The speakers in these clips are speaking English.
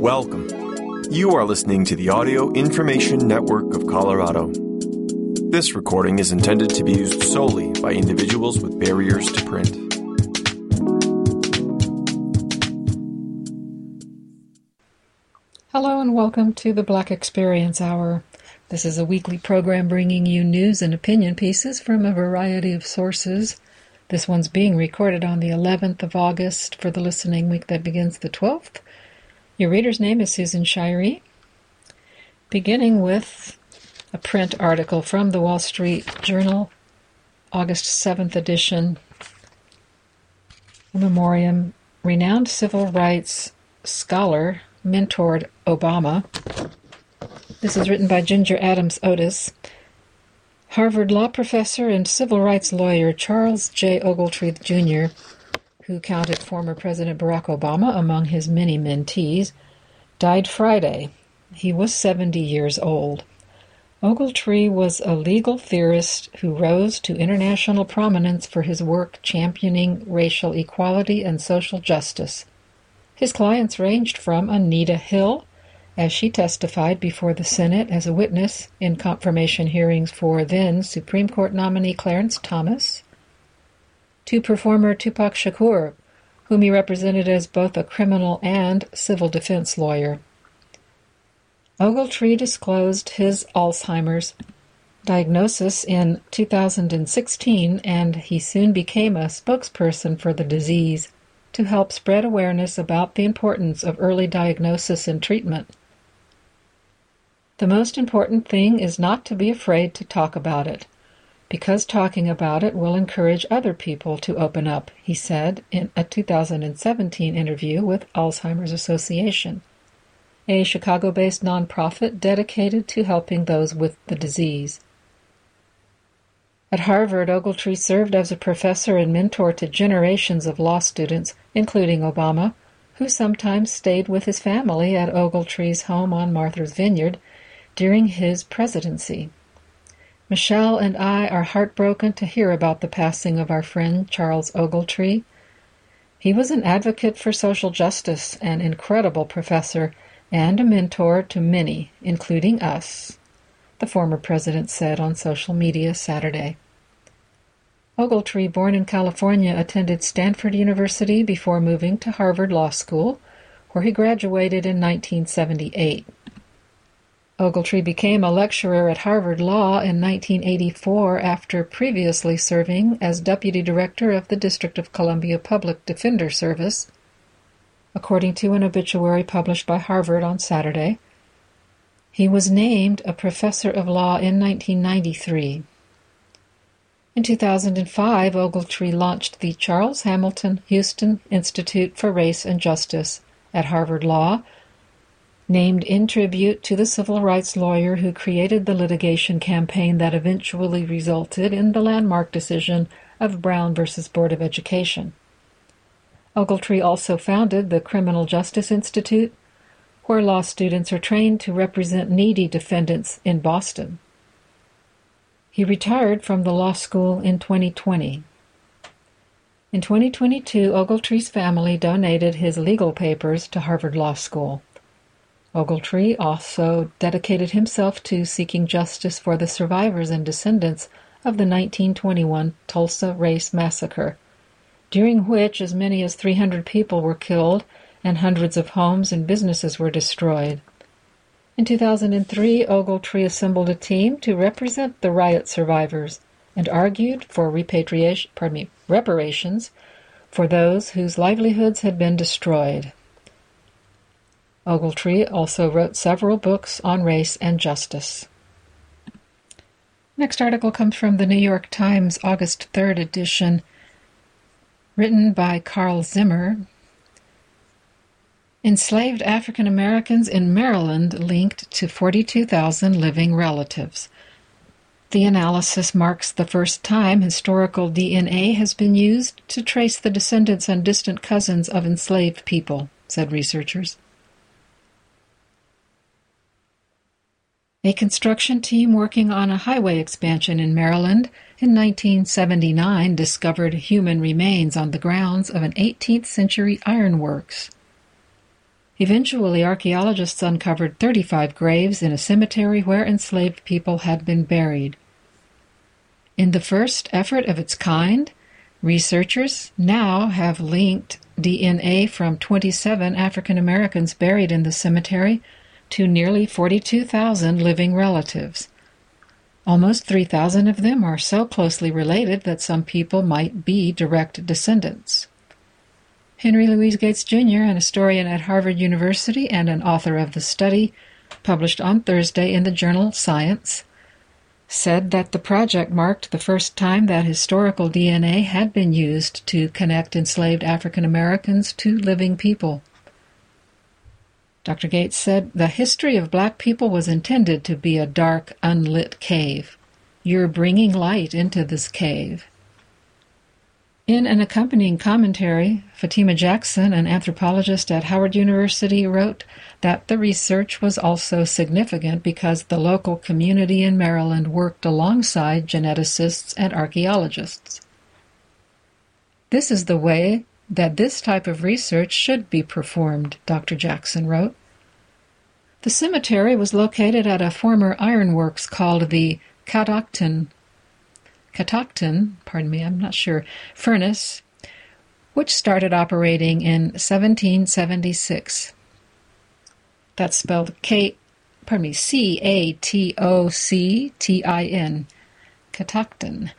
Welcome. You are listening to the Audio Information Network of Colorado. This recording is intended to be used solely by individuals with barriers to print. Hello and welcome to the Black Experience Hour. This is a weekly program bringing you news and opinion pieces from a variety of sources. This one's being recorded on the 11th of August for the listening week that begins the 12th. Your reader's name is Susan Shirey. Beginning with a print article from the Wall Street Journal, August 7th edition. Memoriam, renowned civil rights scholar mentored Obama. This is written by Ginger Adams Otis. Harvard law professor and civil rights lawyer Charles J. Ogletree Jr who counted former President Barack Obama among his many mentees, died Friday. He was 70 years old. Ogletree was a legal theorist who rose to international prominence for his work championing racial equality and social justice. His clients ranged from Anita Hill, as she testified before the Senate as a witness in confirmation hearings for then Supreme Court nominee Clarence Thomas, to performer Tupac Shakur, whom he represented as both a criminal and civil defense lawyer. Ogletree disclosed his Alzheimer's diagnosis in 2016 and he soon became a spokesperson for the disease to help spread awareness about the importance of early diagnosis and treatment. The most important thing is not to be afraid to talk about it because talking about it will encourage other people to open up, he said in a 2017 interview with Alzheimer's Association, a Chicago based nonprofit dedicated to helping those with the disease. At Harvard, Ogletree served as a professor and mentor to generations of law students, including Obama, who sometimes stayed with his family at Ogletree's home on Martha's Vineyard during his presidency. Michelle and I are heartbroken to hear about the passing of our friend Charles Ogletree. He was an advocate for social justice, an incredible professor, and a mentor to many, including us, the former president said on social media Saturday. Ogletree, born in California, attended Stanford University before moving to Harvard Law School, where he graduated in 1978. Ogletree became a lecturer at Harvard Law in 1984 after previously serving as deputy director of the District of Columbia Public Defender Service, according to an obituary published by Harvard on Saturday. He was named a professor of law in 1993. In 2005, Ogletree launched the Charles Hamilton Houston Institute for Race and Justice at Harvard Law named in tribute to the civil rights lawyer who created the litigation campaign that eventually resulted in the landmark decision of Brown v. Board of Education. Ogletree also founded the Criminal Justice Institute, where law students are trained to represent needy defendants in Boston. He retired from the law school in 2020. In 2022, Ogletree's family donated his legal papers to Harvard Law School. Ogletree also dedicated himself to seeking justice for the survivors and descendants of the 1921 Tulsa Race Massacre, during which as many as 300 people were killed and hundreds of homes and businesses were destroyed. In 2003, Ogletree assembled a team to represent the riot survivors and argued for repatriation, pardon me, reparations for those whose livelihoods had been destroyed. Ogletree also wrote several books on race and justice. Next article comes from the New York Times, August 3rd edition, written by Carl Zimmer. Enslaved African Americans in Maryland linked to 42,000 living relatives. The analysis marks the first time historical DNA has been used to trace the descendants and distant cousins of enslaved people, said researchers. A construction team working on a highway expansion in Maryland in 1979 discovered human remains on the grounds of an 18th century ironworks. Eventually, archaeologists uncovered 35 graves in a cemetery where enslaved people had been buried. In the first effort of its kind, researchers now have linked DNA from 27 African Americans buried in the cemetery to nearly 42,000 living relatives. Almost 3,000 of them are so closely related that some people might be direct descendants. Henry Louis Gates Jr., an historian at Harvard University and an author of the study, published on Thursday in the journal Science, said that the project marked the first time that historical DNA had been used to connect enslaved African Americans to living people. Dr. Gates said, The history of black people was intended to be a dark, unlit cave. You're bringing light into this cave. In an accompanying commentary, Fatima Jackson, an anthropologist at Howard University, wrote that the research was also significant because the local community in Maryland worked alongside geneticists and archaeologists. This is the way that this type of research should be performed, Dr. Jackson wrote. The cemetery was located at a former ironworks called the Catoctin, Catoctin, pardon me, I'm not sure, furnace, which started operating in 1776. That's spelled K, pardon me, C A T O C T I N, Catoctin.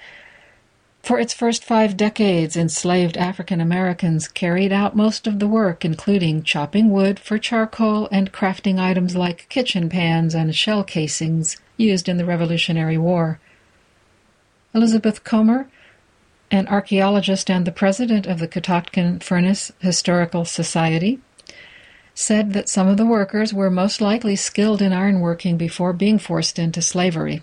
For its first five decades, enslaved African Americans carried out most of the work, including chopping wood for charcoal and crafting items like kitchen pans and shell casings used in the Revolutionary War. Elizabeth Comer, an archaeologist and the president of the Catoctin Furnace Historical Society, said that some of the workers were most likely skilled in ironworking before being forced into slavery.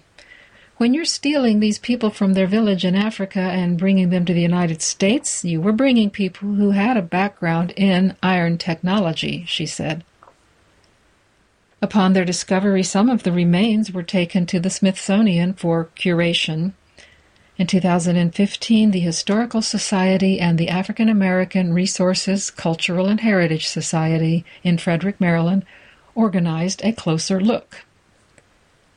When you're stealing these people from their village in Africa and bringing them to the United States, you were bringing people who had a background in iron technology, she said. Upon their discovery, some of the remains were taken to the Smithsonian for curation. In 2015, the Historical Society and the African American Resources, Cultural and Heritage Society in Frederick, Maryland, organized a closer look.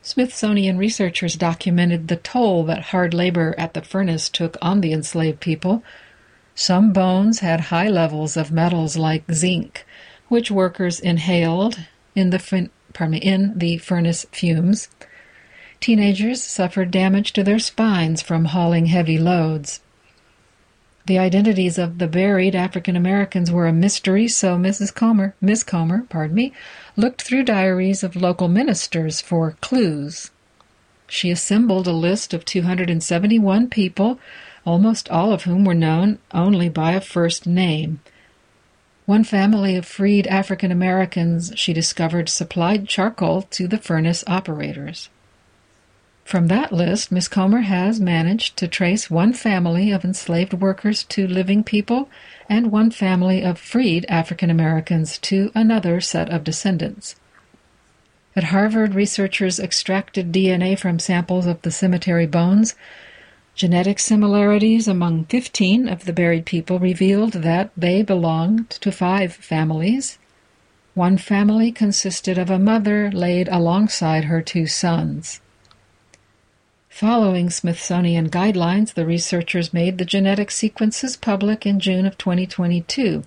Smithsonian researchers documented the toll that hard labor at the furnace took on the enslaved people. Some bones had high levels of metals like zinc, which workers inhaled in the, pardon me, in the furnace fumes. Teenagers suffered damage to their spines from hauling heavy loads. The identities of the buried African Americans were a mystery, so Mrs. Comer, Miss Comer, pardon me, looked through diaries of local ministers for clues. She assembled a list of 271 people, almost all of whom were known only by a first name. One family of freed African Americans, she discovered, supplied charcoal to the furnace operators. From that list, Miss Comer has managed to trace one family of enslaved workers to living people and one family of freed African Americans to another set of descendants. At Harvard, researchers extracted DNA from samples of the cemetery bones. Genetic similarities among 15 of the buried people revealed that they belonged to five families. One family consisted of a mother laid alongside her two sons. Following Smithsonian guidelines, the researchers made the genetic sequences public in June of 2022.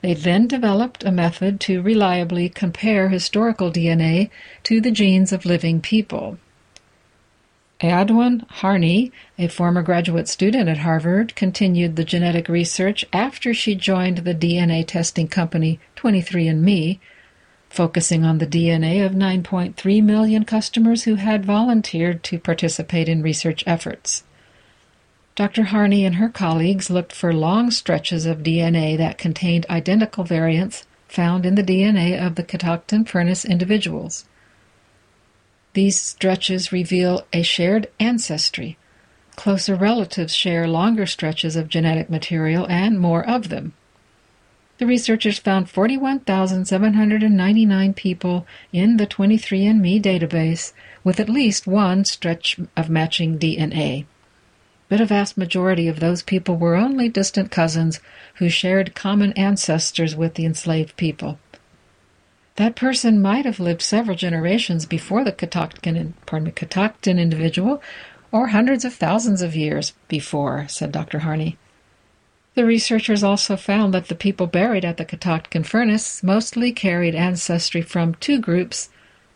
They then developed a method to reliably compare historical DNA to the genes of living people. Eowyn Harney, a former graduate student at Harvard, continued the genetic research after she joined the DNA testing company 23andMe focusing on the DNA of 9.3 million customers who had volunteered to participate in research efforts. Dr. Harney and her colleagues looked for long stretches of DNA that contained identical variants found in the DNA of the Catoctin furnace individuals. These stretches reveal a shared ancestry. Closer relatives share longer stretches of genetic material and more of them. The researchers found 41,799 people in the 23andMe database with at least one stretch of matching DNA. But a vast majority of those people were only distant cousins who shared common ancestors with the enslaved people. That person might have lived several generations before the Catoctin, pardon me, Catoctin individual, or hundreds of thousands of years before, said Dr. Harney. The researchers also found that the people buried at the Catoctin furnace mostly carried ancestry from two groups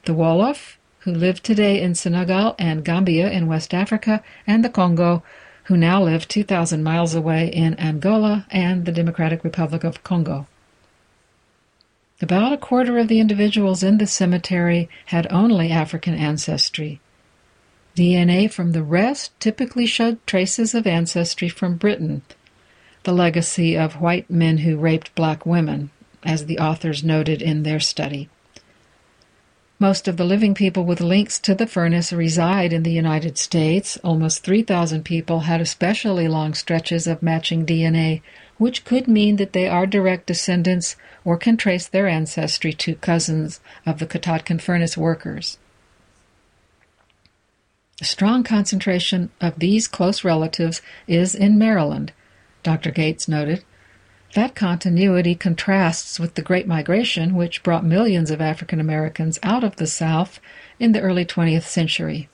the Wolof, who live today in Senegal and Gambia in West Africa, and the Congo, who now live 2,000 miles away in Angola and the Democratic Republic of Congo. About a quarter of the individuals in the cemetery had only African ancestry. DNA from the rest typically showed traces of ancestry from Britain, the legacy of white men who raped black women, as the authors noted in their study. Most of the living people with links to the furnace reside in the United States. Almost 3,000 people had especially long stretches of matching DNA, which could mean that they are direct descendants or can trace their ancestry to cousins of the Catoctin furnace workers. A strong concentration of these close relatives is in Maryland, Dr. Gates noted. That continuity contrasts with the Great Migration, which brought millions of African Americans out of the South in the early 20th century.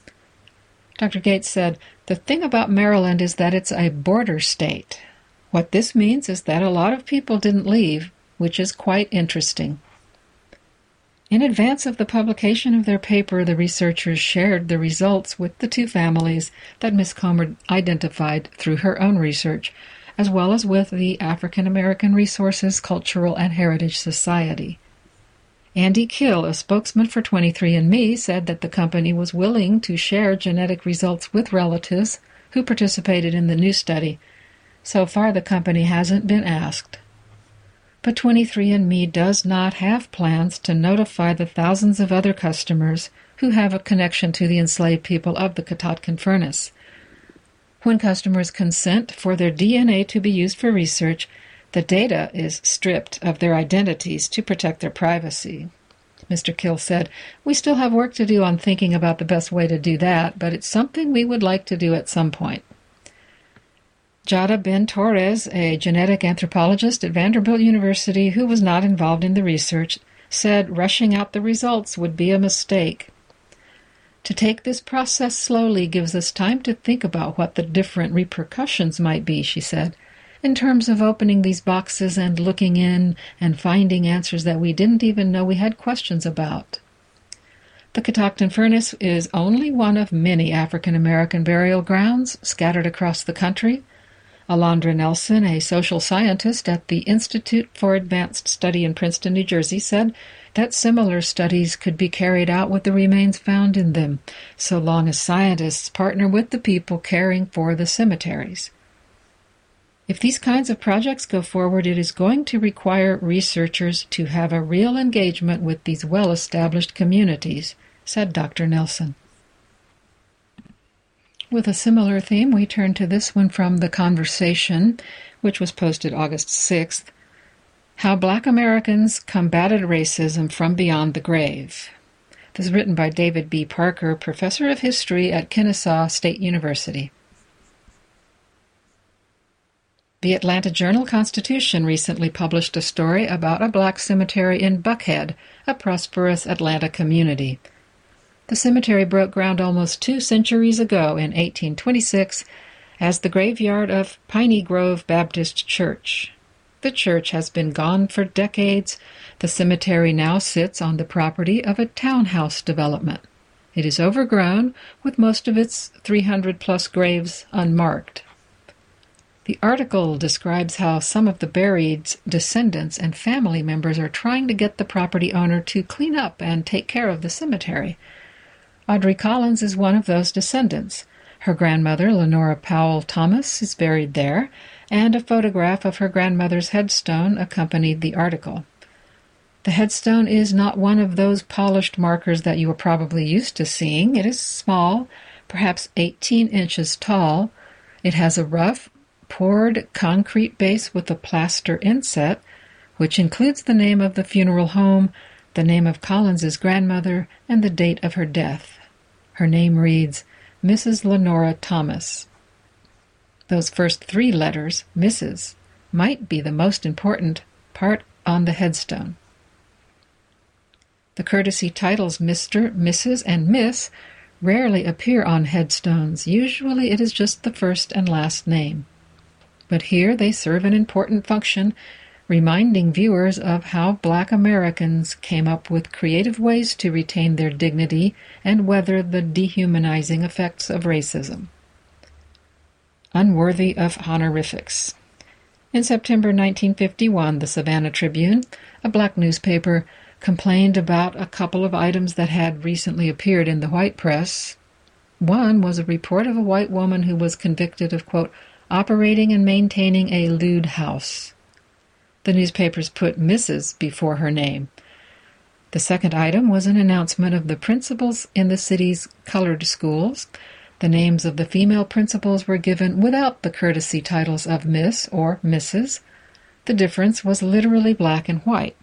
Dr. Gates said, The thing about Maryland is that it's a border state. What this means is that a lot of people didn't leave, which is quite interesting. In advance of the publication of their paper, the researchers shared the results with the two families that Miss Comer identified through her own research as well as with the African American Resources Cultural and Heritage Society. Andy Kill, a spokesman for 23andMe, said that the company was willing to share genetic results with relatives who participated in the new study. So far, the company hasn't been asked. But 23andMe does not have plans to notify the thousands of other customers who have a connection to the enslaved people of the Catoctin furnace. When customers consent for their DNA to be used for research, the data is stripped of their identities to protect their privacy. Mr. Kill said, We still have work to do on thinking about the best way to do that, but it's something we would like to do at some point. Jada Benn Torres, a genetic anthropologist at Vanderbilt University who was not involved in the research, said rushing out the results would be a mistake. To take this process slowly gives us time to think about what the different repercussions might be, she said, in terms of opening these boxes and looking in and finding answers that we didn't even know we had questions about. The Catoctin Furnace is only one of many African American burial grounds scattered across the country. Alondra Nelson, a social scientist at the Institute for Advanced Study in Princeton, New Jersey, said that similar studies could be carried out with the remains found in them, so long as scientists partner with the people caring for the cemeteries. If these kinds of projects go forward, it is going to require researchers to have a real engagement with these well established communities, said Dr. Nelson. With a similar theme, we turn to this one from The Conversation, which was posted August 6th. How Black Americans Combated Racism from Beyond the Grave. This is written by David B. Parker, professor of history at Kennesaw State University. The Atlanta Journal Constitution recently published a story about a black cemetery in Buckhead, a prosperous Atlanta community. The cemetery broke ground almost two centuries ago in 1826 as the graveyard of Piney Grove Baptist Church. The church has been gone for decades. The cemetery now sits on the property of a townhouse development. It is overgrown, with most of its 300 plus graves unmarked. The article describes how some of the buried's descendants and family members are trying to get the property owner to clean up and take care of the cemetery. Audrey Collins is one of those descendants. Her grandmother, Lenora Powell Thomas, is buried there, and a photograph of her grandmother's headstone accompanied the article. The headstone is not one of those polished markers that you are probably used to seeing. It is small, perhaps 18 inches tall. It has a rough, poured concrete base with a plaster inset, which includes the name of the funeral home, the name of Collins's grandmother, and the date of her death. Her name reads Mrs. Lenora Thomas. Those first three letters, Mrs., might be the most important part on the headstone. The courtesy titles Mr., Mrs., and Miss rarely appear on headstones. Usually it is just the first and last name. But here they serve an important function, reminding viewers of how black Americans came up with creative ways to retain their dignity and weather the dehumanizing effects of racism. Unworthy of honorifics. In September 1951, the Savannah Tribune, a black newspaper, complained about a couple of items that had recently appeared in the white press. One was a report of a white woman who was convicted of, quote, operating and maintaining a lewd house. The newspapers put Mrs. before her name. The second item was an announcement of the principals in the city's colored schools. The names of the female principals were given without the courtesy titles of Miss or Mrs. The difference was literally black and white.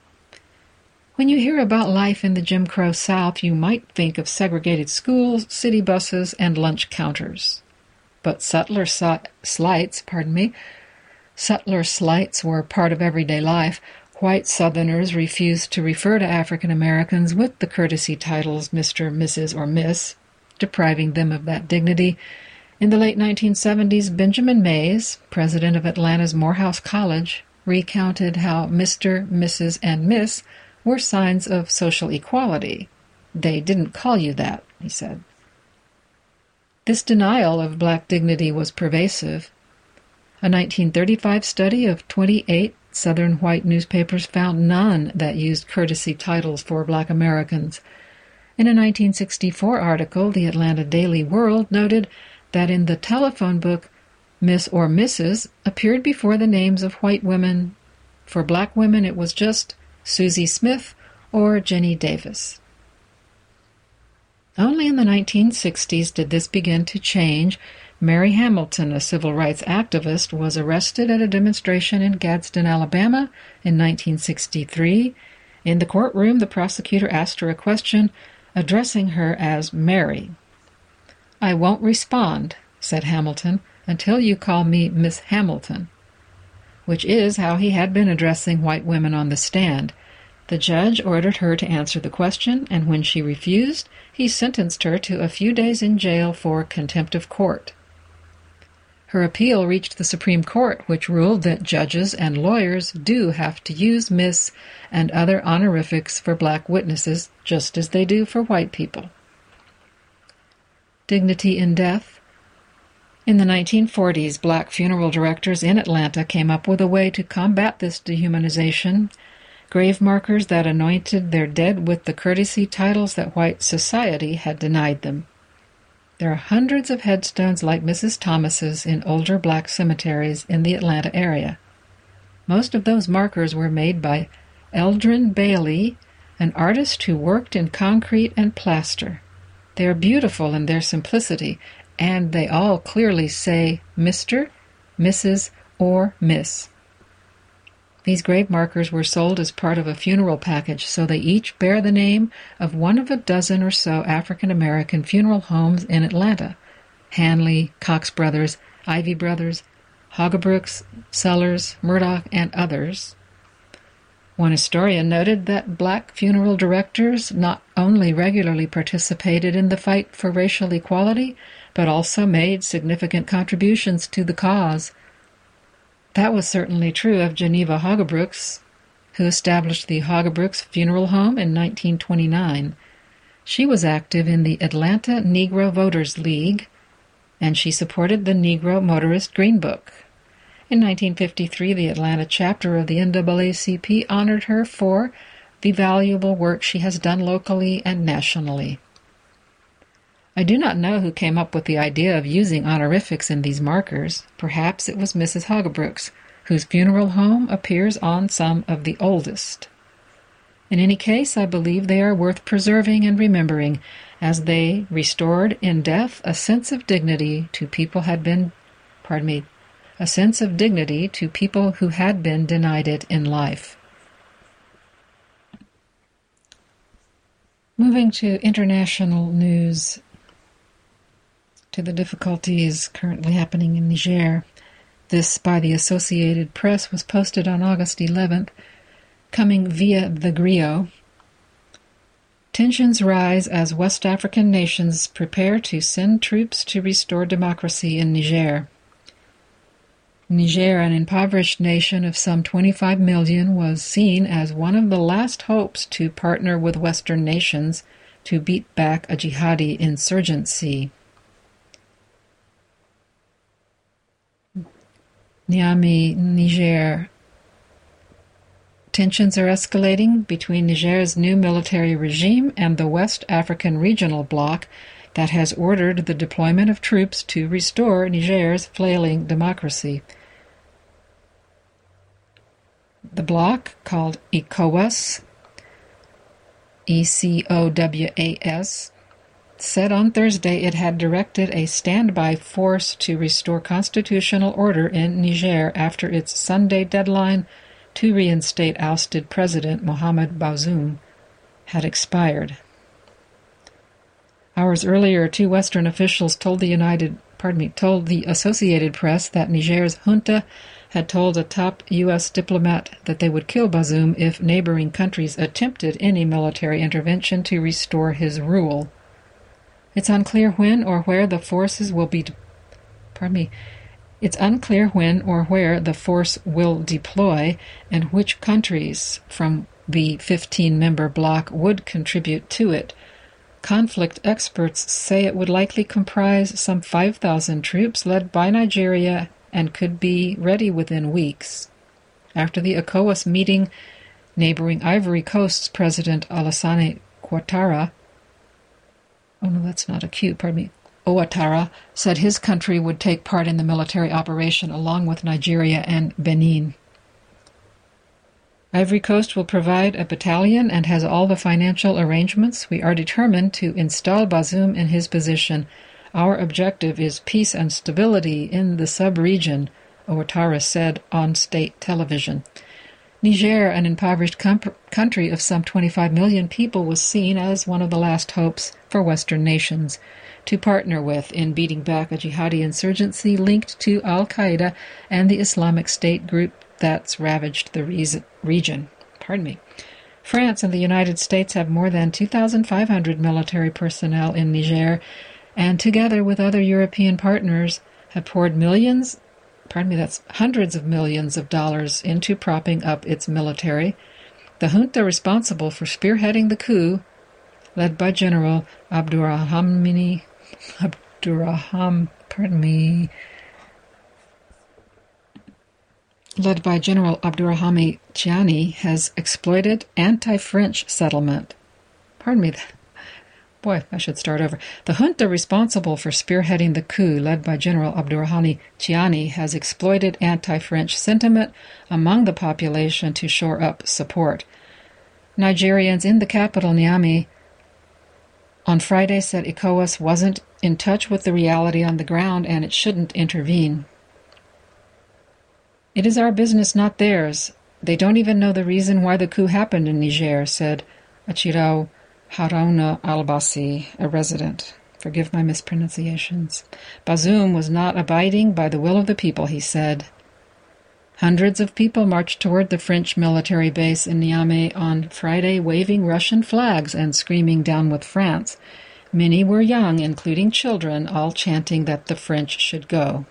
When you hear about life in the Jim Crow South, you might think of segregated schools, city buses, and lunch counters. But settler slights, pardon me, settler slights were part of everyday life. White Southerners refused to refer to African Americans with the courtesy titles Mr., Mrs., or Miss, depriving them of that dignity. In the late 1970s, Benjamin Mays, president of Atlanta's Morehouse College, recounted how Mr., Mrs., and Miss were signs of social equality. They didn't call you that, he said. This denial of black dignity was pervasive. A 1935 study of 28 Southern white newspapers found none that used courtesy titles for black Americans. In a 1964 article, the Atlanta Daily World noted that in the telephone book, Miss or Mrs. appeared before the names of white women. For black women, it was just Susie Smith, or Jenny Davis. Only in the 1960s did this begin to change. Mary Hamilton, a civil rights activist, was arrested at a demonstration in Gadsden, Alabama in 1963. In the courtroom, the prosecutor asked her a question, addressing her as Mary. I won't respond, said Hamilton, until you call me Miss Hamilton which is how he had been addressing white women on the stand. The judge ordered her to answer the question, and when she refused, he sentenced her to a few days in jail for contempt of court. Her appeal reached the Supreme Court, which ruled that judges and lawyers do have to use Miss and other honorifics for black witnesses, just as they do for white people. Dignity in death in the 1940s, black funeral directors in Atlanta came up with a way to combat this dehumanization grave markers that anointed their dead with the courtesy titles that white society had denied them. There are hundreds of headstones like Mrs. Thomas's in older black cemeteries in the Atlanta area. Most of those markers were made by Eldren Bailey, an artist who worked in concrete and plaster. They are beautiful in their simplicity and they all clearly say Mr., Mrs., or Miss. These grave markers were sold as part of a funeral package, so they each bear the name of one of a dozen or so African American funeral homes in Atlanta Hanley, Cox Brothers, Ivy Brothers, Haugabrooks, Sellers, Murdoch, and others. One historian noted that black funeral directors not only regularly participated in the fight for racial equality, but also made significant contributions to the cause. That was certainly true of Geneva Haugabrooks, who established the Haugabrooks Funeral Home in 1929. She was active in the Atlanta Negro Voters League, and she supported the Negro Motorist Green Book. In 1953, the Atlanta chapter of the NAACP honored her for the valuable work she has done locally and nationally. I do not know who came up with the idea of using honorifics in these markers. Perhaps it was Mrs. Haugabrooks, whose funeral home appears on some of the oldest. In any case, I believe they are worth preserving and remembering, as they restored in death a sense of dignity to people had been, pardon me, a sense of dignity to people who had been denied it in life. Moving to international news, to the difficulties currently happening in Niger. This by the Associated Press was posted on August 11th, coming via the Griot. Tensions rise as West African nations prepare to send troops to restore democracy in Niger. Niger, an impoverished nation of some 25 million, was seen as one of the last hopes to partner with Western nations to beat back a jihadi insurgency. Niamey, Niger. Tensions are escalating between Niger's new military regime and the West African regional bloc that has ordered the deployment of troops to restore Niger's flailing democracy. The bloc, called ECOWAS, E-C-O-W-A-S, said on Thursday it had directed a standby force to restore constitutional order in Niger after its Sunday deadline to reinstate ousted President Mohamed Bazoum had expired. Hours earlier, two Western officials told the United, pardon me, told the Associated Press that Niger's junta had told a top U.S. diplomat that they would kill Bazoum if neighboring countries attempted any military intervention to restore his rule. It's unclear when or where the forces will be. De- pardon me. It's unclear when or where the force will deploy and which countries from the 15 member bloc would contribute to it. Conflict experts say it would likely comprise some 5,000 troops led by Nigeria and could be ready within weeks. After the ECOWAS meeting, neighboring Ivory Coast's President Alassane Ouattara, oh no, that's not a Q, pardon me, Ouattara, said his country would take part in the military operation along with Nigeria and Benin. Ivory Coast will provide a battalion and has all the financial arrangements. We are determined to install Bazoum in his position our objective is peace and stability in the sub-region, Ouattara said on state television. Niger, an impoverished com- country of some 25 million people, was seen as one of the last hopes for Western nations to partner with in beating back a jihadi insurgency linked to Al Qaeda and the Islamic State group that's ravaged the re- region. Pardon me. France and the United States have more than 2,500 military personnel in Niger and together with other European partners have poured millions, pardon me, that's hundreds of millions of dollars into propping up its military. The junta responsible for spearheading the coup, led by General Abdurrahmani, Abdurraham, pardon me, led by General Abdourahmane Tchiani, has exploited anti-French settlement. Pardon me, Boy, I should start over. The junta responsible for spearheading the coup led by General Abdourahmane Tchiani has exploited anti-French sentiment among the population to shore up support. Nigerians in the capital, Niamey, on Friday said ECOWAS wasn't in touch with the reality on the ground and it shouldn't intervene. It is our business, not theirs. They don't even know the reason why the coup happened in Niger, said Achirau Haruna al-Basi, a resident. Forgive my mispronunciations. Bazoum was not abiding by the will of the people, he said. Hundreds of people marched toward the French military base in Niamey on Friday, waving Russian flags and screaming down with France. Many were young, including children, all chanting that the French should go.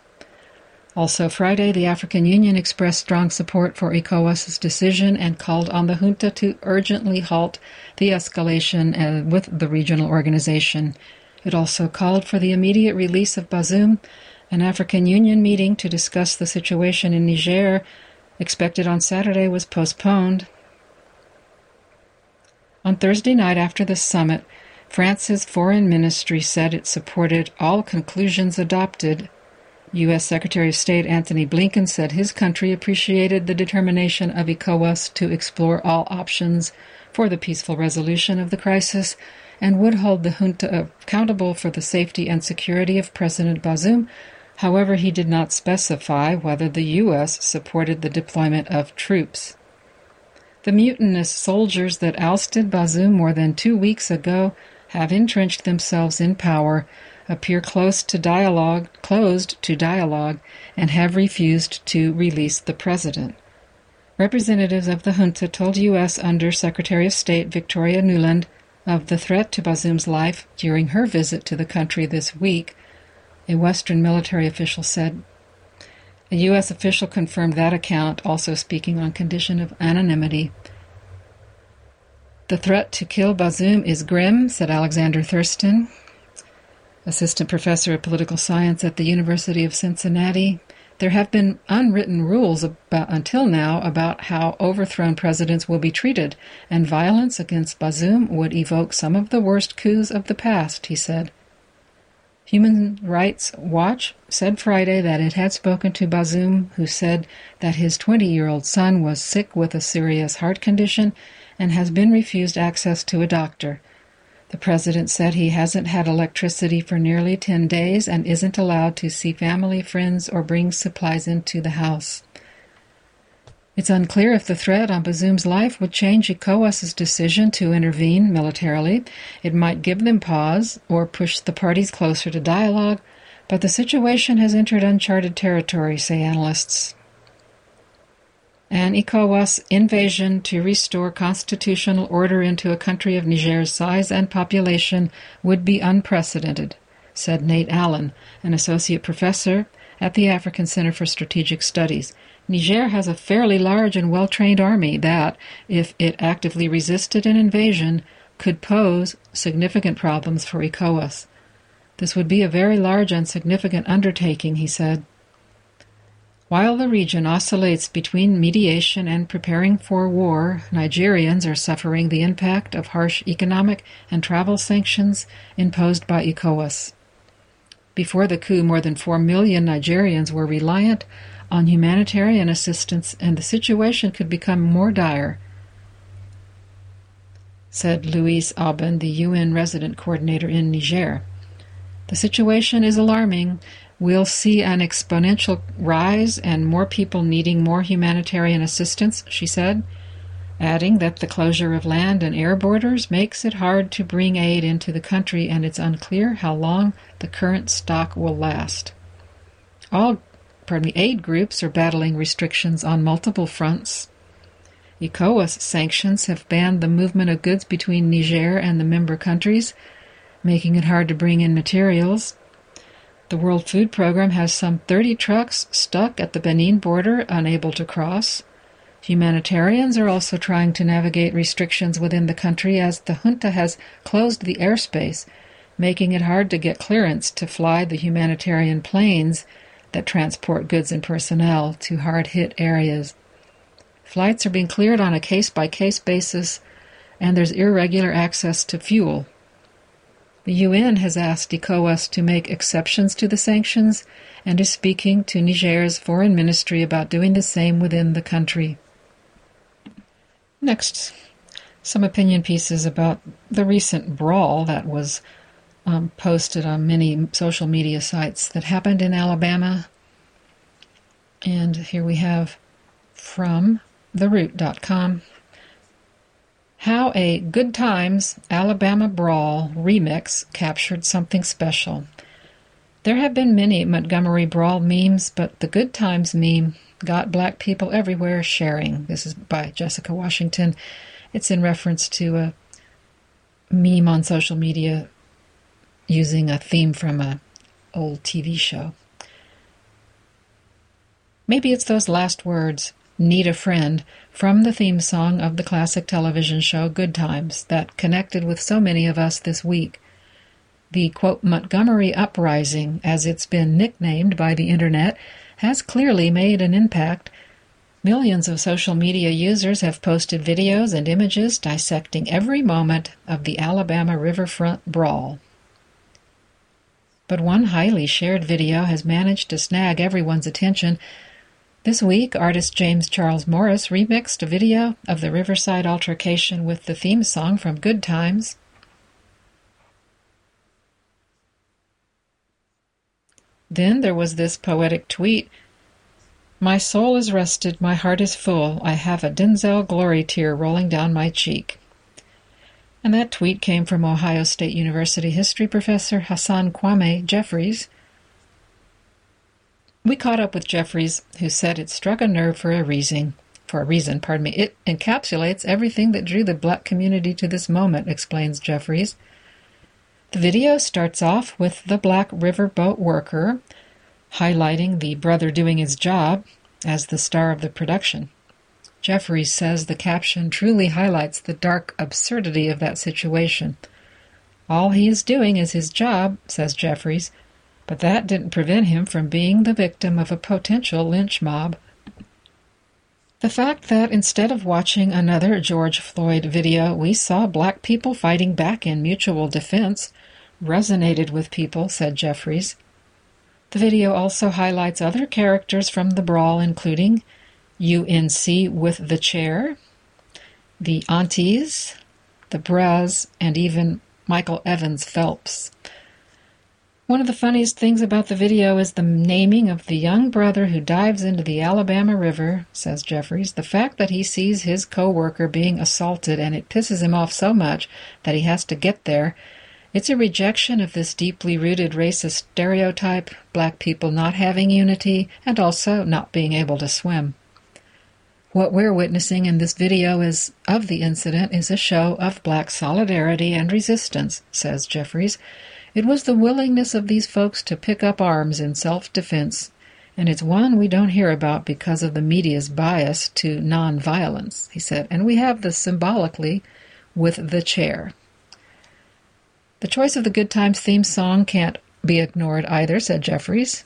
Also Friday, the African Union expressed strong support for ECOWAS's decision and called on the junta to urgently halt the escalation uh, with the regional organization. It also called for the immediate release of Bazoum. An African Union meeting to discuss the situation in Niger, expected on Saturday, was postponed. On Thursday night after the summit, France's foreign ministry said it supported all conclusions adopted U.S. Secretary of State Antony Blinken said his country appreciated the determination of ECOWAS to explore all options for the peaceful resolution of the crisis and would hold the junta accountable for the safety and security of President Bazoum. However, he did not specify whether the U.S. supported the deployment of troops. The mutinous soldiers that ousted Bazoum more than two weeks ago have entrenched themselves in power, appear close to dialogue, closed to dialogue, and have refused to release the president. Representatives of the junta told U.S. Under Secretary of State Victoria Nuland of the threat to Bazoum's life during her visit to the country this week. A Western military official said. A U.S. official confirmed that account, also speaking on condition of anonymity. The threat to kill Bazoum is grim, said Alexander Thurston, assistant professor of political science at the University of Cincinnati. There have been unwritten rules about, until now about how overthrown presidents will be treated, and violence against Bazoum would evoke some of the worst coups of the past, he said. Human Rights Watch said Friday that it had spoken to Bazoum, who said that his 20 year old son was sick with a serious heart condition and has been refused access to a doctor. The president said he hasn't had electricity for nearly 10 days and isn't allowed to see family, friends, or bring supplies into the house. It's unclear if the threat on Bazoum's life would change ECOWAS's decision to intervene militarily. It might give them pause or push the parties closer to dialogue, but the situation has entered uncharted territory, say analysts. An ECOWAS invasion to restore constitutional order into a country of Niger's size and population would be unprecedented, said Nate Allen, an associate professor at the African Center for Strategic Studies. Niger has a fairly large and well trained army that, if it actively resisted an invasion, could pose significant problems for ECOWAS. This would be a very large and significant undertaking, he said. While the region oscillates between mediation and preparing for war, Nigerians are suffering the impact of harsh economic and travel sanctions imposed by ECOWAS. Before the coup, more than 4 million Nigerians were reliant on humanitarian assistance, and the situation could become more dire, said Louise Aubin, the UN resident coordinator in Niger. The situation is alarming we'll see an exponential rise and more people needing more humanitarian assistance, she said, adding that the closure of land and air borders makes it hard to bring aid into the country and it's unclear how long the current stock will last. All pardon me, aid groups are battling restrictions on multiple fronts. ECOWAS sanctions have banned the movement of goods between Niger and the member countries, making it hard to bring in materials. The World Food Program has some 30 trucks stuck at the Benin border, unable to cross. Humanitarians are also trying to navigate restrictions within the country as the junta has closed the airspace, making it hard to get clearance to fly the humanitarian planes that transport goods and personnel to hard hit areas. Flights are being cleared on a case by case basis, and there's irregular access to fuel. The UN has asked ECOWAS to make exceptions to the sanctions and is speaking to Niger's foreign ministry about doing the same within the country. Next, some opinion pieces about the recent brawl that was um, posted on many social media sites that happened in Alabama. And here we have from theroot.com how a Good Times Alabama Brawl remix captured something special. There have been many Montgomery Brawl memes, but the Good Times meme got black people everywhere sharing. This is by Jessica Washington. It's in reference to a meme on social media using a theme from a old TV show. Maybe it's those last words Need a Friend from the theme song of the classic television show Good Times that connected with so many of us this week. The quote, Montgomery Uprising, as it's been nicknamed by the internet, has clearly made an impact. Millions of social media users have posted videos and images dissecting every moment of the Alabama riverfront brawl. But one highly shared video has managed to snag everyone's attention this week, artist James Charles Morris remixed a video of the Riverside altercation with the theme song from Good Times. Then there was this poetic tweet My soul is rested, my heart is full. I have a Denzel glory tear rolling down my cheek. And that tweet came from Ohio State University history professor Hasan Kwame Jeffries. We caught up with Jeffries, who said it struck a nerve for a reason. For a reason, pardon me. It encapsulates everything that drew the black community to this moment, explains Jeffries. The video starts off with the black riverboat worker highlighting the brother doing his job as the star of the production. Jeffries says the caption truly highlights the dark absurdity of that situation. All he is doing is his job, says Jeffries, but that didn't prevent him from being the victim of a potential lynch mob. The fact that instead of watching another George Floyd video, we saw black people fighting back in mutual defense resonated with people, said Jeffries. The video also highlights other characters from the brawl, including UNC with the chair, the aunties, the bras, and even Michael Evans Phelps. One of the funniest things about the video is the naming of the young brother who dives into the Alabama River, says Jeffries. The fact that he sees his co-worker being assaulted and it pisses him off so much that he has to get there. It's a rejection of this deeply rooted racist stereotype, black people not having unity and also not being able to swim. What we're witnessing in this video is of the incident is a show of black solidarity and resistance, says Jeffries. It was the willingness of these folks to pick up arms in self defense, and it's one we don't hear about because of the media's bias to nonviolence, he said. And we have this symbolically with the chair. The choice of the Good Times theme song can't be ignored either, said Jeffries.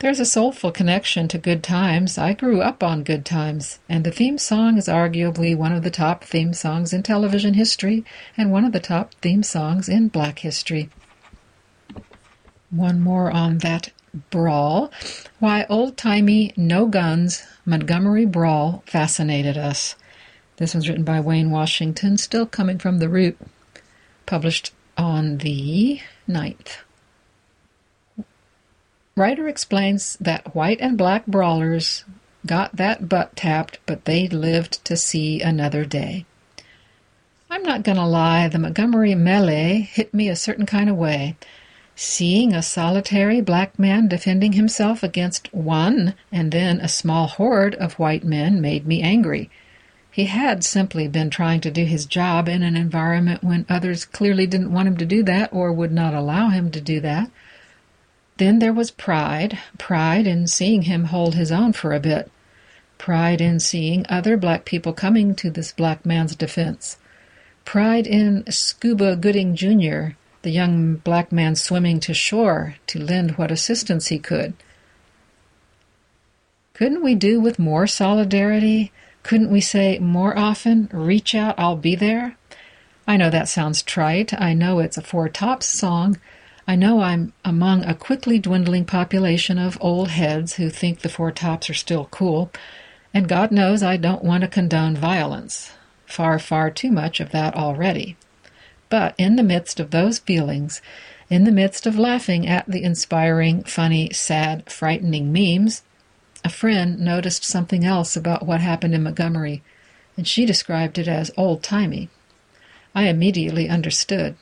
There's a soulful connection to Good Times. I grew up on Good Times, and the theme song is arguably one of the top theme songs in television history and one of the top theme songs in black history. One more on that brawl. Why old timey, no guns, Montgomery brawl fascinated us. This was written by Wayne Washington, still coming from the root, published on the 9th. Writer explains that white and black brawlers got that butt tapped, but they lived to see another day. I'm not going to lie, the Montgomery melee hit me a certain kind of way. Seeing a solitary black man defending himself against one and then a small horde of white men made me angry. He had simply been trying to do his job in an environment when others clearly didn't want him to do that or would not allow him to do that. Then there was pride, pride in seeing him hold his own for a bit, pride in seeing other black people coming to this black man's defense, pride in Scuba Gooding Jr., the young black man swimming to shore to lend what assistance he could. Couldn't we do with more solidarity? Couldn't we say more often, reach out, I'll be there? I know that sounds trite. I know it's a Four Tops song. I know I'm among a quickly dwindling population of old heads who think the Four Tops are still cool. And God knows I don't want to condone violence. Far, far too much of that already. But in the midst of those feelings, in the midst of laughing at the inspiring, funny, sad, frightening memes, a friend noticed something else about what happened in Montgomery, and she described it as old timey. I immediately understood.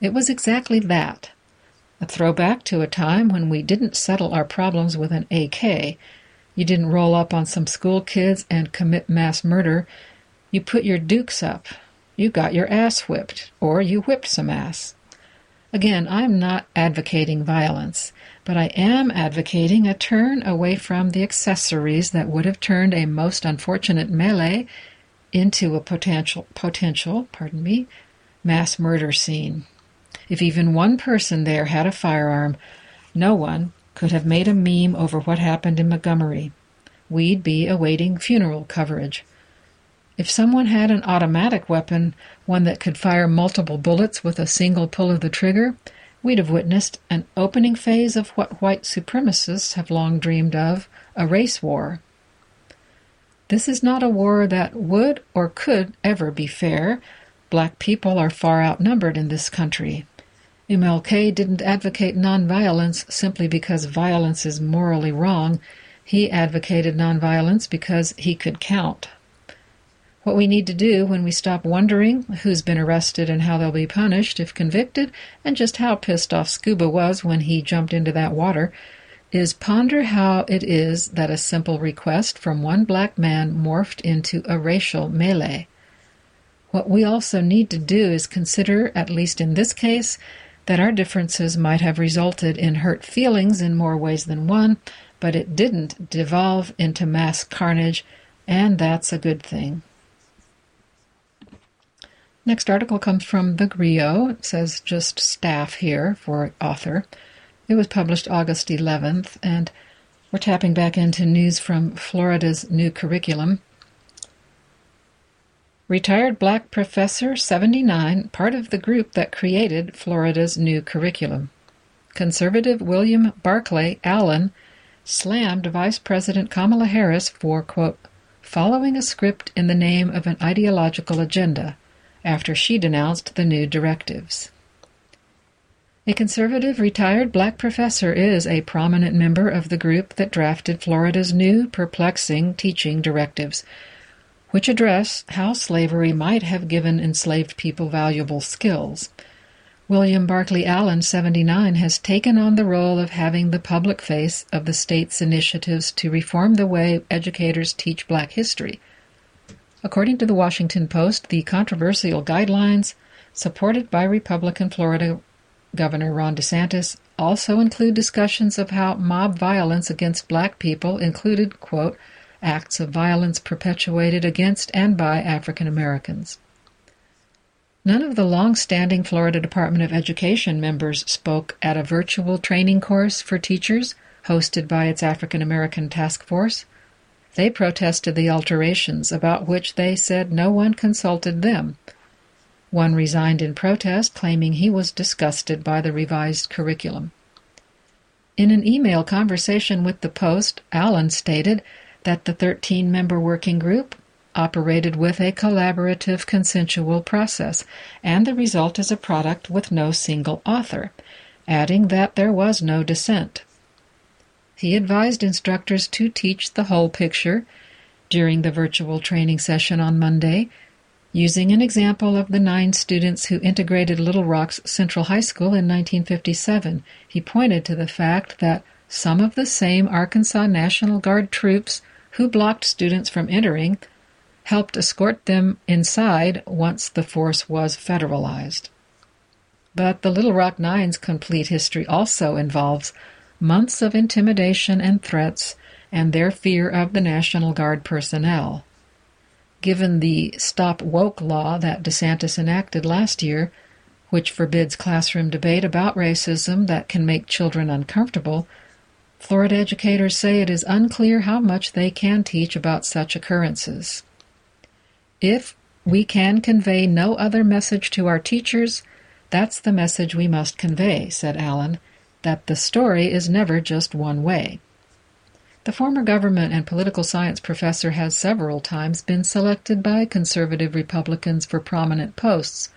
It was exactly that a throwback to a time when we didn't settle our problems with an AK. You didn't roll up on some school kids and commit mass murder. You put your dukes up you got your ass whipped, or you whipped some ass. Again, I'm not advocating violence, but I am advocating a turn away from the accessories that would have turned a most unfortunate melee into a potential potential, pardon me, mass murder scene. If even one person there had a firearm, no one could have made a meme over what happened in Montgomery. We'd be awaiting funeral coverage. If someone had an automatic weapon, one that could fire multiple bullets with a single pull of the trigger, we'd have witnessed an opening phase of what white supremacists have long dreamed of a race war. This is not a war that would or could ever be fair. Black people are far outnumbered in this country. MLK didn't advocate nonviolence simply because violence is morally wrong. He advocated nonviolence because he could count. What we need to do when we stop wondering who's been arrested and how they'll be punished if convicted, and just how pissed off Scuba was when he jumped into that water, is ponder how it is that a simple request from one black man morphed into a racial melee. What we also need to do is consider, at least in this case, that our differences might have resulted in hurt feelings in more ways than one, but it didn't devolve into mass carnage, and that's a good thing. Next article comes from The Grio. It says just staff here for author. It was published August 11th, and we're tapping back into news from Florida's new curriculum. Retired black professor 79, part of the group that created Florida's new curriculum. Conservative William Barclay Allen slammed Vice President Kamala Harris for, quote, following a script in the name of an ideological agenda after she denounced the new directives. A conservative retired black professor is a prominent member of the group that drafted Florida's new perplexing teaching directives which address how slavery might have given enslaved people valuable skills. William Barclay Allen, 79, has taken on the role of having the public face of the state's initiatives to reform the way educators teach black history. According to the Washington Post, the controversial guidelines, supported by Republican Florida Governor Ron DeSantis, also include discussions of how mob violence against black people included, quote, acts of violence perpetuated against and by African Americans. None of the long standing Florida Department of Education members spoke at a virtual training course for teachers hosted by its African American task force. They protested the alterations, about which they said no one consulted them. One resigned in protest, claiming he was disgusted by the revised curriculum. In an email conversation with the Post, Allen stated that the 13 member working group operated with a collaborative consensual process, and the result is a product with no single author, adding that there was no dissent. He advised instructors to teach the whole picture during the virtual training session on Monday, using an example of the nine students who integrated Little Rock's Central High School in 1957. He pointed to the fact that some of the same Arkansas National Guard troops who blocked students from entering, helped escort them inside once the force was federalized. But the Little Rock Nine's complete history also involves months of intimidation and threats and their fear of the National Guard personnel. Given the Stop Woke law that DeSantis enacted last year, which forbids classroom debate about racism that can make children uncomfortable, Florida educators say it is unclear how much they can teach about such occurrences. If we can convey no other message to our teachers, that's the message we must convey, said Allen, that the story is never just one way. The former government and political science professor has several times been selected by conservative Republicans for prominent posts,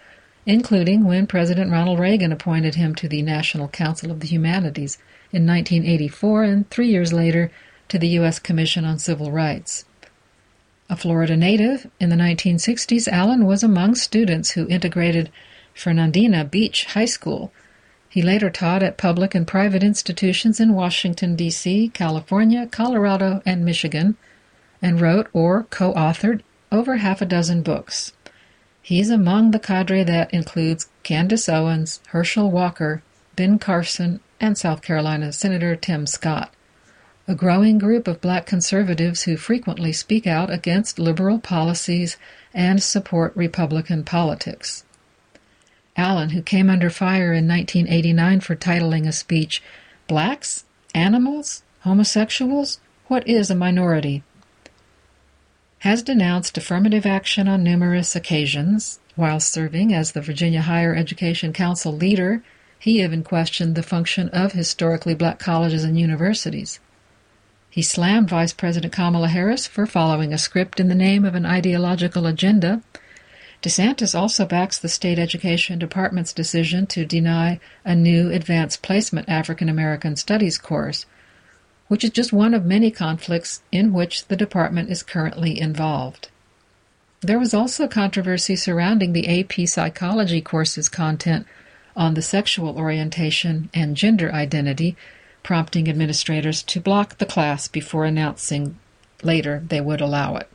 including when President Ronald Reagan appointed him to the National Council of the Humanities in 1984 and three years later to the U.S. Commission on Civil Rights. A Florida native, in the 1960s, Allen was among students who integrated Fernandina Beach High School. He later taught at public and private institutions in Washington, D.C., California, Colorado, and Michigan, and wrote or co authored over half a dozen books. He's among the cadre that includes Candace Owens, Herschel Walker, Ben Carson, and South Carolina Senator Tim Scott, a growing group of black conservatives who frequently speak out against liberal policies and support Republican politics. Allen, who came under fire in 1989 for titling a speech, Blacks? Animals? Homosexuals? What is a minority? has denounced affirmative action on numerous occasions. While serving as the Virginia Higher Education Council leader he even questioned the function of historically black colleges and universities. He slammed Vice President Kamala Harris for following a script in the name of an ideological agenda. DeSantis also backs the state education department's decision to deny a new advanced placement African American studies course, which is just one of many conflicts in which the department is currently involved. There was also controversy surrounding the AP psychology course's content on the sexual orientation and gender identity, prompting administrators to block the class before announcing later they would allow it.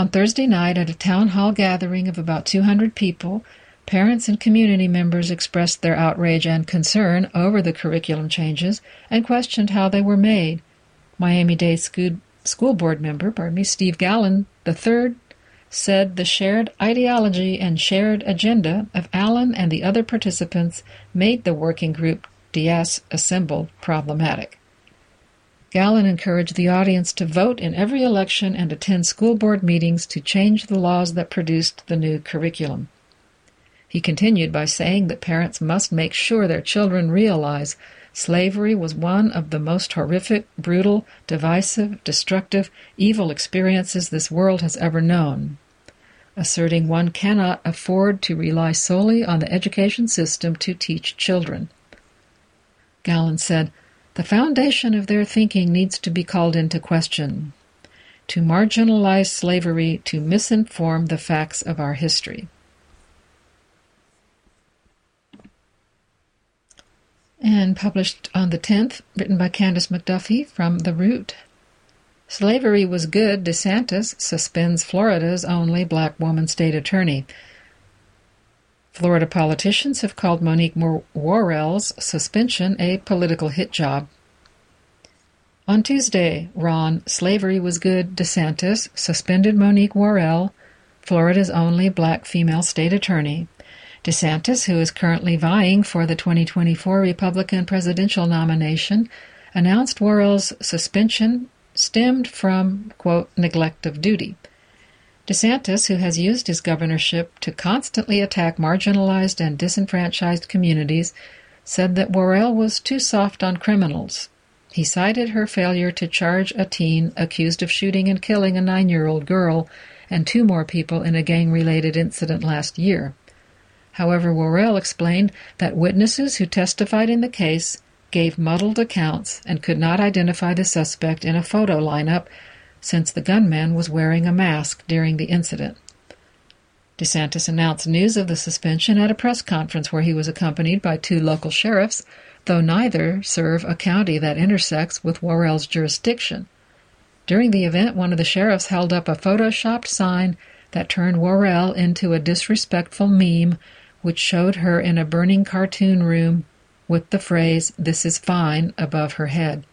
On Thursday night, at a town hall gathering of about 200 people, parents and community members expressed their outrage and concern over the curriculum changes and questioned how they were made. Miami Dade school, board member, pardon me, Steve Gallon III, said the shared ideology and shared agenda of Allen and the other participants made the working group Diaz assembled problematic. Gallon encouraged the audience to vote in every election and attend school board meetings to change the laws that produced the new curriculum. He continued by saying that parents must make sure their children realize slavery was one of the most horrific, brutal, divisive, destructive, evil experiences this world has ever known, asserting one cannot afford to rely solely on the education system to teach children. Gallon said, the foundation of their thinking needs to be called into question. To marginalize slavery, to misinform the facts of our history. And published on the 10th, written by Candace McDuffie from The Root. Slavery was good. DeSantis suspends Florida's only black woman state attorney. Florida politicians have called Monique Worrell's suspension a political hit job. On Tuesday, Ron Slavery was good DeSantis suspended Monique Worrell, Florida's only black female state attorney. DeSantis, who is currently vying for the 2024 Republican presidential nomination, announced Worrell's suspension stemmed from, quote, neglect of duty. DeSantis, who has used his governorship to constantly attack marginalized and disenfranchised communities, said that Worrell was too soft on criminals. He cited her failure to charge a teen accused of shooting and killing a nine year old girl and two more people in a gang related incident last year. However, Worrell explained that witnesses who testified in the case gave muddled accounts and could not identify the suspect in a photo lineup since the gunman was wearing a mask during the incident. DeSantis announced news of the suspension at a press conference where he was accompanied by two local sheriffs, though neither serve a county that intersects with Worrell's jurisdiction. During the event, one of the sheriffs held up a photoshopped sign that turned Worrell into a disrespectful meme which showed her in a burning cartoon room with the phrase, This is fine, above her head.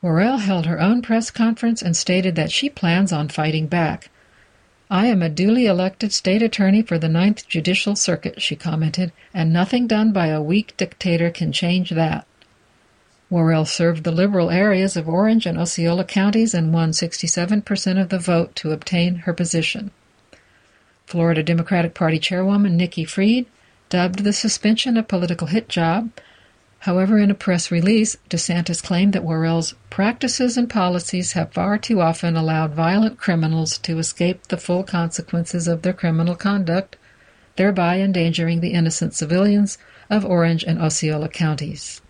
Worrell held her own press conference and stated that she plans on fighting back. I am a duly elected state attorney for the Ninth Judicial Circuit, she commented, and nothing done by a weak dictator can change that. Worrell served the liberal areas of Orange and Osceola counties and won 67% of the vote to obtain her position. Florida Democratic Party Chairwoman Nikki Fried dubbed the suspension a political hit job However, in a press release, DeSantis claimed that Worrell's practices and policies have far too often allowed violent criminals to escape the full consequences of their criminal conduct, thereby endangering the innocent civilians of Orange and Osceola counties.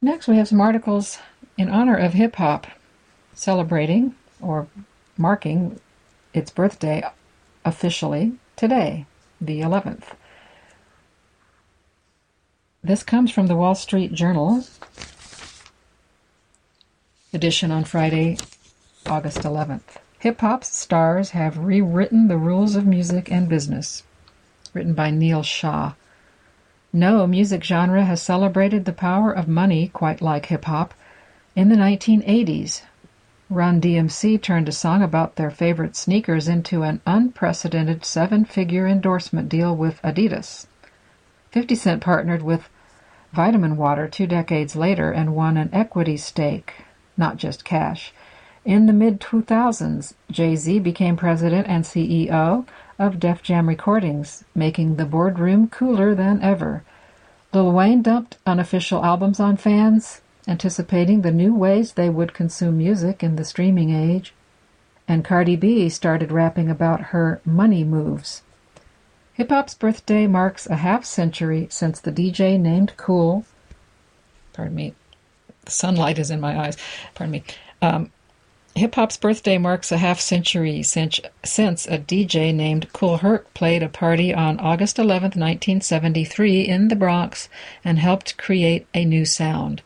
Next, we have some articles in honor of hip hop celebrating or marking its birthday officially today, the 11th. This comes from the Wall Street Journal edition on Friday, August 11th. Hip hop stars have rewritten the rules of music and business. Written by Neil Shah. No music genre has celebrated the power of money quite like hip hop. In the 1980s, Run DMC turned a song about their favorite sneakers into an unprecedented seven figure endorsement deal with Adidas. 50 Cent partnered with Vitamin Water two decades later and won an equity stake, not just cash. In the mid 2000s, Jay Z became president and CEO of Def Jam Recordings, making the boardroom cooler than ever. Lil Wayne dumped unofficial albums on fans, anticipating the new ways they would consume music in the streaming age. And Cardi B started rapping about her money moves. Hip hop's birthday marks a half century since the DJ named Cool. Pardon me. The sunlight is in my eyes. Pardon me. Um, Hip hop's birthday marks a half century since, since a DJ named Kool Herc played a party on August 11, 1973, in the Bronx and helped create a new sound.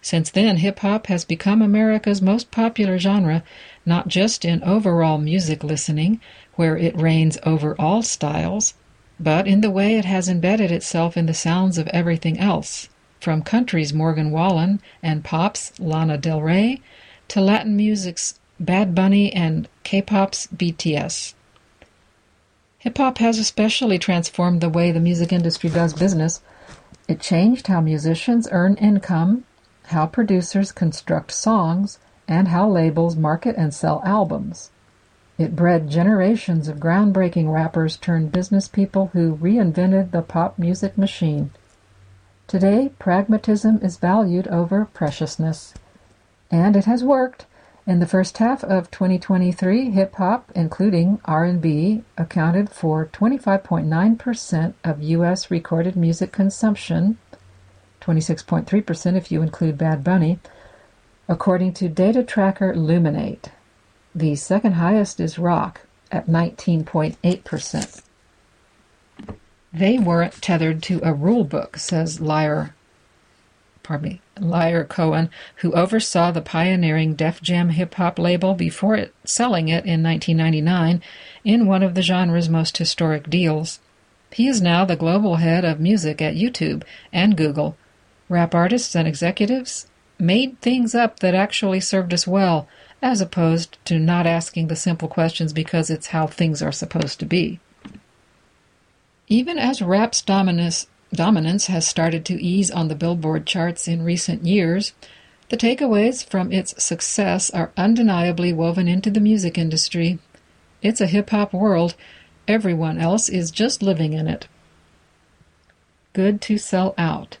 Since then, hip hop has become America's most popular genre, not just in overall music listening, where it reigns over all styles, but in the way it has embedded itself in the sounds of everything else, from country's Morgan Wallen and pop's Lana Del Rey to Latin music's Bad Bunny and K-pop's BTS. Hip hop has especially transformed the way the music industry does business. It changed how musicians earn income, how producers construct songs, and how labels market and sell albums. It bred generations of groundbreaking rappers turned business people who reinvented the pop music machine. Today, pragmatism is valued over preciousness. And it has worked. In the first half of 2023, hip hop, including R&B, accounted for 25.9% of US recorded music consumption, 26.3% if you include Bad Bunny, according to data tracker Luminate. The second highest is rock at 19.8%. They weren't tethered to a rule book, says Lyor pardon me, Lyor Cohen, who oversaw the pioneering Def Jam hip hop label before it, selling it in 1999 in one of the genre's most historic deals. He is now the global head of music at YouTube and Google. Rap artists and executives made things up that actually served us well, as opposed to not asking the simple questions because it's how things are supposed to be. Even as rap's dominance dominance has started to ease on the Billboard charts in recent years, the takeaways from its success are undeniably woven into the music industry. It's a hip hop world. Everyone else is just living in it. Good to sell out.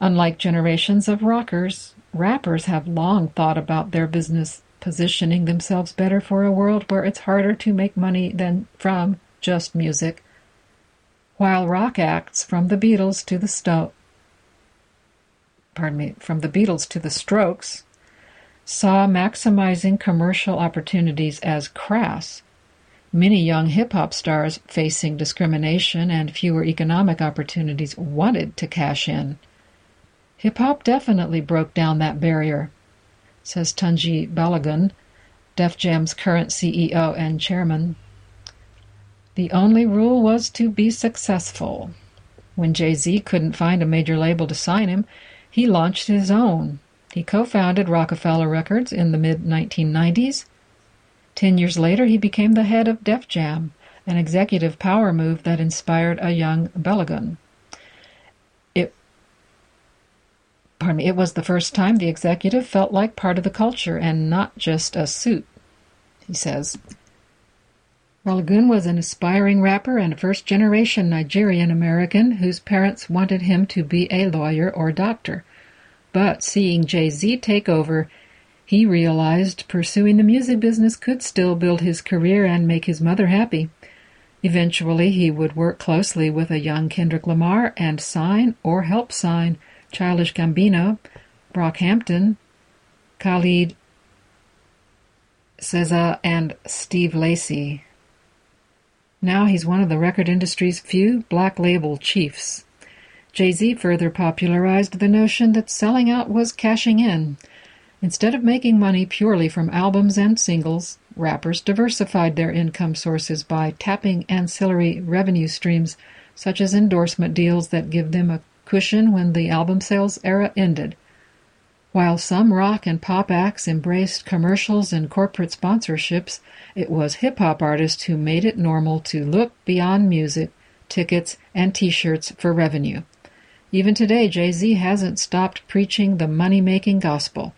Unlike generations of rockers, rappers have long thought about their business positioning themselves better for a world where it's harder to make money than from just music while rock acts from the Beatles to the Sto- pardon me, from the Beatles to the Strokes saw maximizing commercial opportunities as crass. Many young hip hop stars facing discrimination and fewer economic opportunities wanted to cash in. Hip hop definitely broke down that barrier, says Tunji Balogun, Def Jam's current CEO and chairman. The only rule was to be successful. When Jay Z couldn't find a major label to sign him, he launched his own. He co founded Roc-A-Fella Records in the mid 1990s. Ten years later, he became the head of Def Jam, an executive power move that inspired a young Balogun. It, pardon me, it was the first time the executive felt like part of the culture and not just a suit, he says. Balogun was an aspiring rapper and a first-generation Nigerian American whose parents wanted him to be a lawyer or doctor. But seeing Jay-Z take over, he realized pursuing the music business could still build his career and make his mother happy. Eventually, he would work closely with a young Kendrick Lamar and sign or help sign Childish Gambino, Brockhampton, Khalid SZA, and Steve Lacy. Now he's one of the record industry's few black label chiefs. Jay Z further popularized the notion that selling out was cashing in. Instead of making money purely from albums and singles, rappers diversified their income sources by tapping ancillary revenue streams such as endorsement deals that give them a cushion when the album sales era ended. While some rock and pop acts embraced commercials and corporate sponsorships, it was hip hop artists who made it normal to look beyond music, tickets, and t shirts for revenue. Even today, Jay Z hasn't stopped preaching the money making gospel.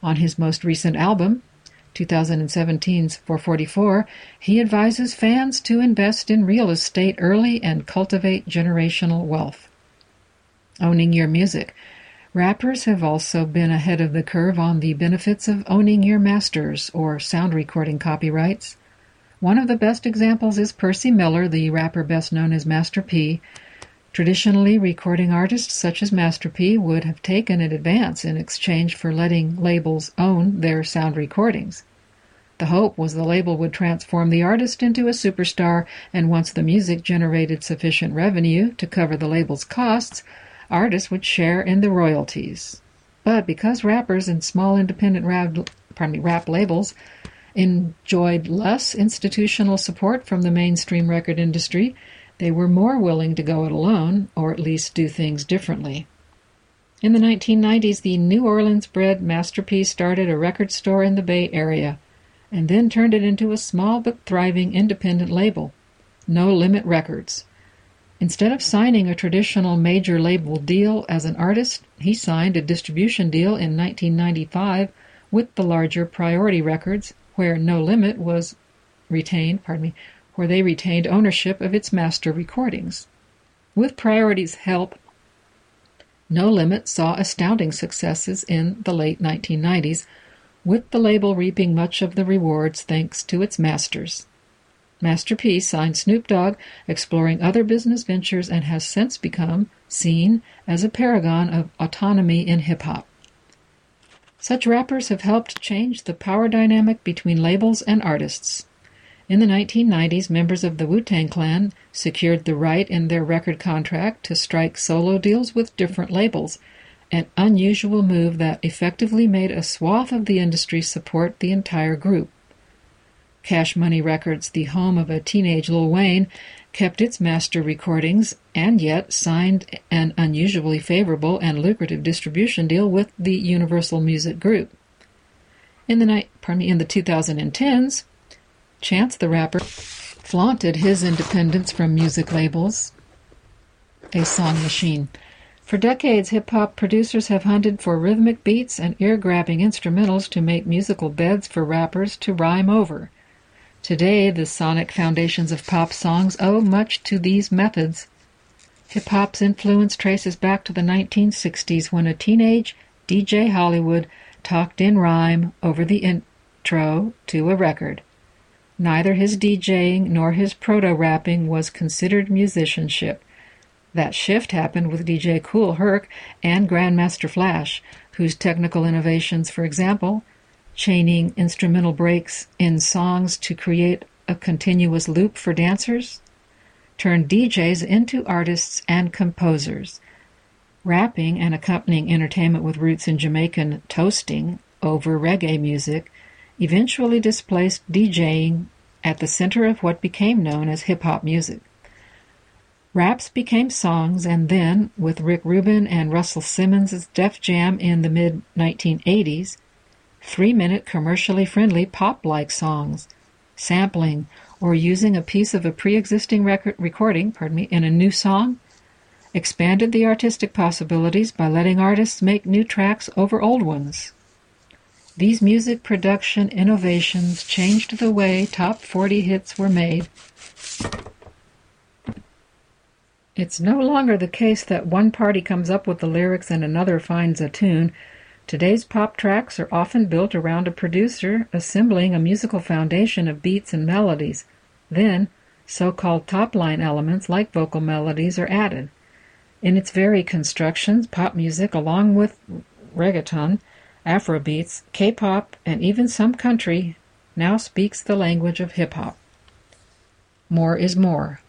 On his most recent album, 2017's 444, he advises fans to invest in real estate early and cultivate generational wealth. Owning your music. Rappers have also been ahead of the curve on the benefits of owning your masters or sound recording copyrights. One of the best examples is Percy Miller, the rapper best known as Master P. Traditionally, recording artists such as Master P would have taken an advance in exchange for letting labels own their sound recordings. The hope was the label would transform the artist into a superstar, and once the music generated sufficient revenue to cover the label's costs, artists would share in the royalties. But because rappers and small independent rap, me, rap labels enjoyed less institutional support from the mainstream record industry, they were more willing to go it alone, or at least do things differently. In the 1990s, the New Orleans bred Master P started a record store in the Bay Area, and then turned it into a small but thriving independent label, No Limit Records. Instead of signing a traditional major label deal as an artist, he signed a distribution deal in 1995 with the larger Priority Records where No Limit was retained, pardon me, where they retained ownership of its master recordings. With Priority's help, No Limit saw astounding successes in the late 1990s, with the label reaping much of the rewards thanks to its masters. Master P signed Snoop Dogg, exploring other business ventures, and has since become seen as a paragon of autonomy in hip hop. Such rappers have helped change the power dynamic between labels and artists. In the 1990s, members of the Wu Tang Clan secured the right in their record contract to strike solo deals with different labels, an unusual move that effectively made a swath of the industry support the entire group. Cash Money Records, the home of a teenage Lil Wayne, kept its master recordings and yet signed an unusually favorable and lucrative distribution deal with the Universal Music Group. In the night, pardon me, in the 2010s, Chance the Rapper flaunted his independence from music labels, a song machine. For decades, hip hop producers have hunted for rhythmic beats and ear grabbing instrumentals to make musical beds for rappers to rhyme over. Today, the sonic foundations of pop songs owe much to these methods. Hip hop's influence traces back to the 1960s when a teenage DJ Hollywood talked in rhyme over the intro to a record. Neither his DJing nor his proto rapping was considered musicianship. That shift happened with DJ Kool Herc and Grandmaster Flash, whose technical innovations, for example, chaining instrumental breaks in songs to create a continuous loop for dancers, turned DJs into artists and composers. Rapping and accompanying entertainment with roots in Jamaican toasting over reggae music eventually displaced DJing at the center of what became known as hip hop music. Raps became songs, and then, with Rick Rubin and Russell Simmons' Def Jam in the mid 1980s, three minute commercially friendly pop like songs, sampling, or using a piece of a pre existing record recording, pardon me, in a new song, expanded the artistic possibilities by letting artists make new tracks over old ones. These music production innovations changed the way top 40 hits were made. It's no longer the case that one party comes up with the lyrics and another finds a tune. Today's pop tracks are often built around a producer assembling a musical foundation of beats and melodies. Then, so-called top-line elements like vocal melodies are added. In its very constructions, pop music, along with reggaeton, Afrobeats, K-pop, and even some country, now speaks the language of hip-hop. More is more.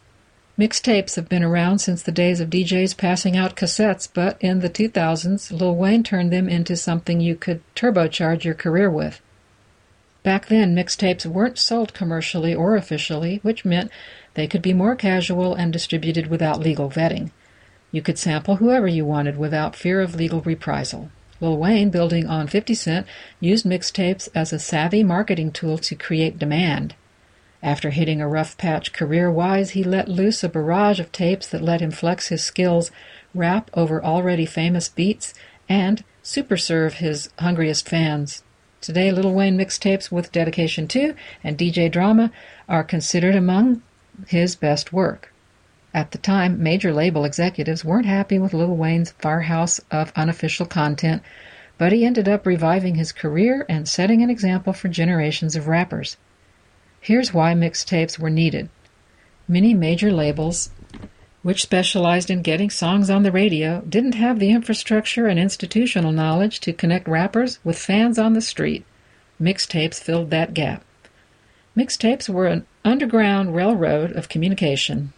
Mixtapes have been around since the days of DJs passing out cassettes, but in the 2000s, Lil Wayne turned them into something you could turbocharge your career with. Back then, mixtapes weren't sold commercially or officially, which meant they could be more casual and distributed without legal vetting. You could sample whoever you wanted without fear of legal reprisal. Lil Wayne, building on 50 Cent, used mixtapes as a savvy marketing tool to create demand. After hitting a rough patch career wise, he let loose a barrage of tapes that let him flex his skills, rap over already famous beats, and super serve his hungriest fans. Today, Lil Wayne mixtapes with Dedication 2 and DJ Drama are considered among his best work. At the time, major label executives weren't happy with Lil Wayne's firehouse of unofficial content, but he ended up reviving his career and setting an example for generations of rappers. Here's why mixtapes were needed. Many major labels, which specialized in getting songs on the radio, didn't have the infrastructure and institutional knowledge to connect rappers with fans on the street. Mixtapes filled that gap. Mixtapes were an underground railroad of communication,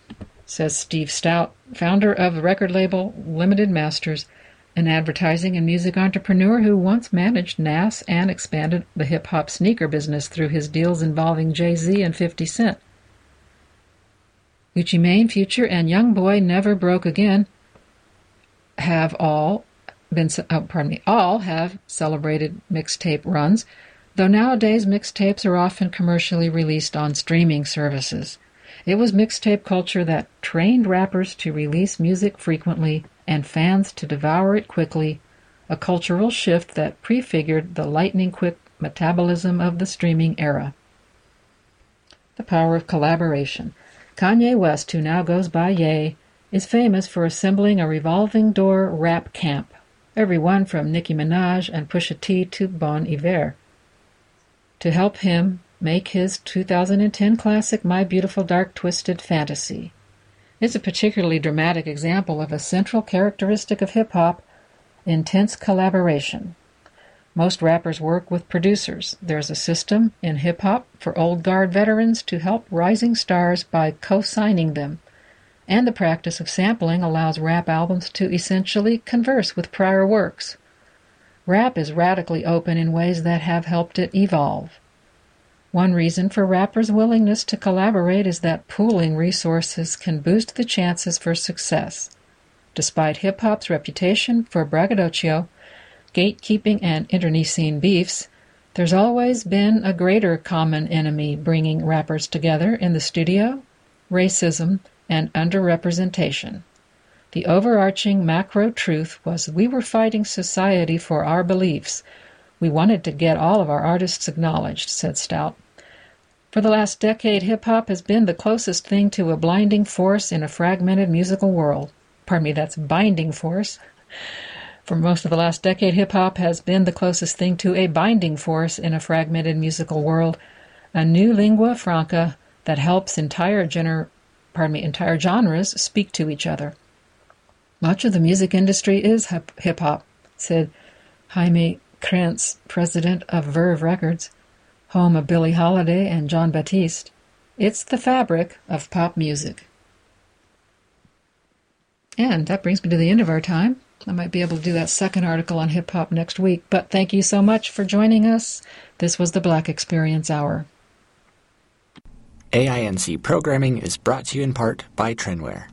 says Steve Stoute, founder of the record label Limited Masters, an advertising and music entrepreneur who once managed NAS and expanded the hip hop sneaker business through his deals involving Jay Z and 50 Cent. Gucci Mane, Future, and Young Boy Never Broke Again have all been, oh, pardon me, all have celebrated mixtape runs, though nowadays mixtapes are often commercially released on streaming services. It was mixtape culture that trained rappers to release music frequently and fans to devour it quickly, a cultural shift that prefigured the lightning quick metabolism of the streaming era. The power of collaboration. Kanye West, who now goes by Ye, is famous for assembling a revolving door rap camp, everyone from Nicki Minaj and Pusha T to Bon Iver. To help him make his 2010 classic My Beautiful Dark Twisted Fantasy. It's a particularly dramatic example of a central characteristic of hip hop intense collaboration. Most rappers work with producers. There's a system in hip hop for old guard veterans to help rising stars by co signing them. And the practice of sampling allows rap albums to essentially converse with prior works. Rap is radically open in ways that have helped it evolve. One reason for rappers' willingness to collaborate is that pooling resources can boost the chances for success. Despite hip hop's reputation for braggadocio, gatekeeping, and internecine beefs, there's always been a greater common enemy bringing rappers together in the studio racism and underrepresentation. The overarching macro truth was we were fighting society for our beliefs. We wanted to get all of our artists acknowledged, said Stoute. For the last decade, hip hop has been the closest thing to a blinding force in a fragmented musical world. Pardon me, that's binding force. For most of the last decade, hip hop has been the closest thing to a binding force in a fragmented musical world, a new lingua franca that helps entire gener- pardon me, entire genres speak to each other. Much of the music industry is hip hop, said Jamie Krantz, president of Verve Records, home of Billie Holiday and Jon Batiste. It's the fabric of pop music. And that brings me to the end of our time. I might be able to do that second article on hip hop next week. But thank you so much for joining us. This was the Black Experience Hour. AINC programming is brought to you in part by Trendware,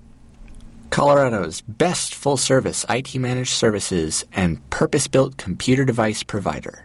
Colorado's best full service IT managed services and purpose built computer device provider.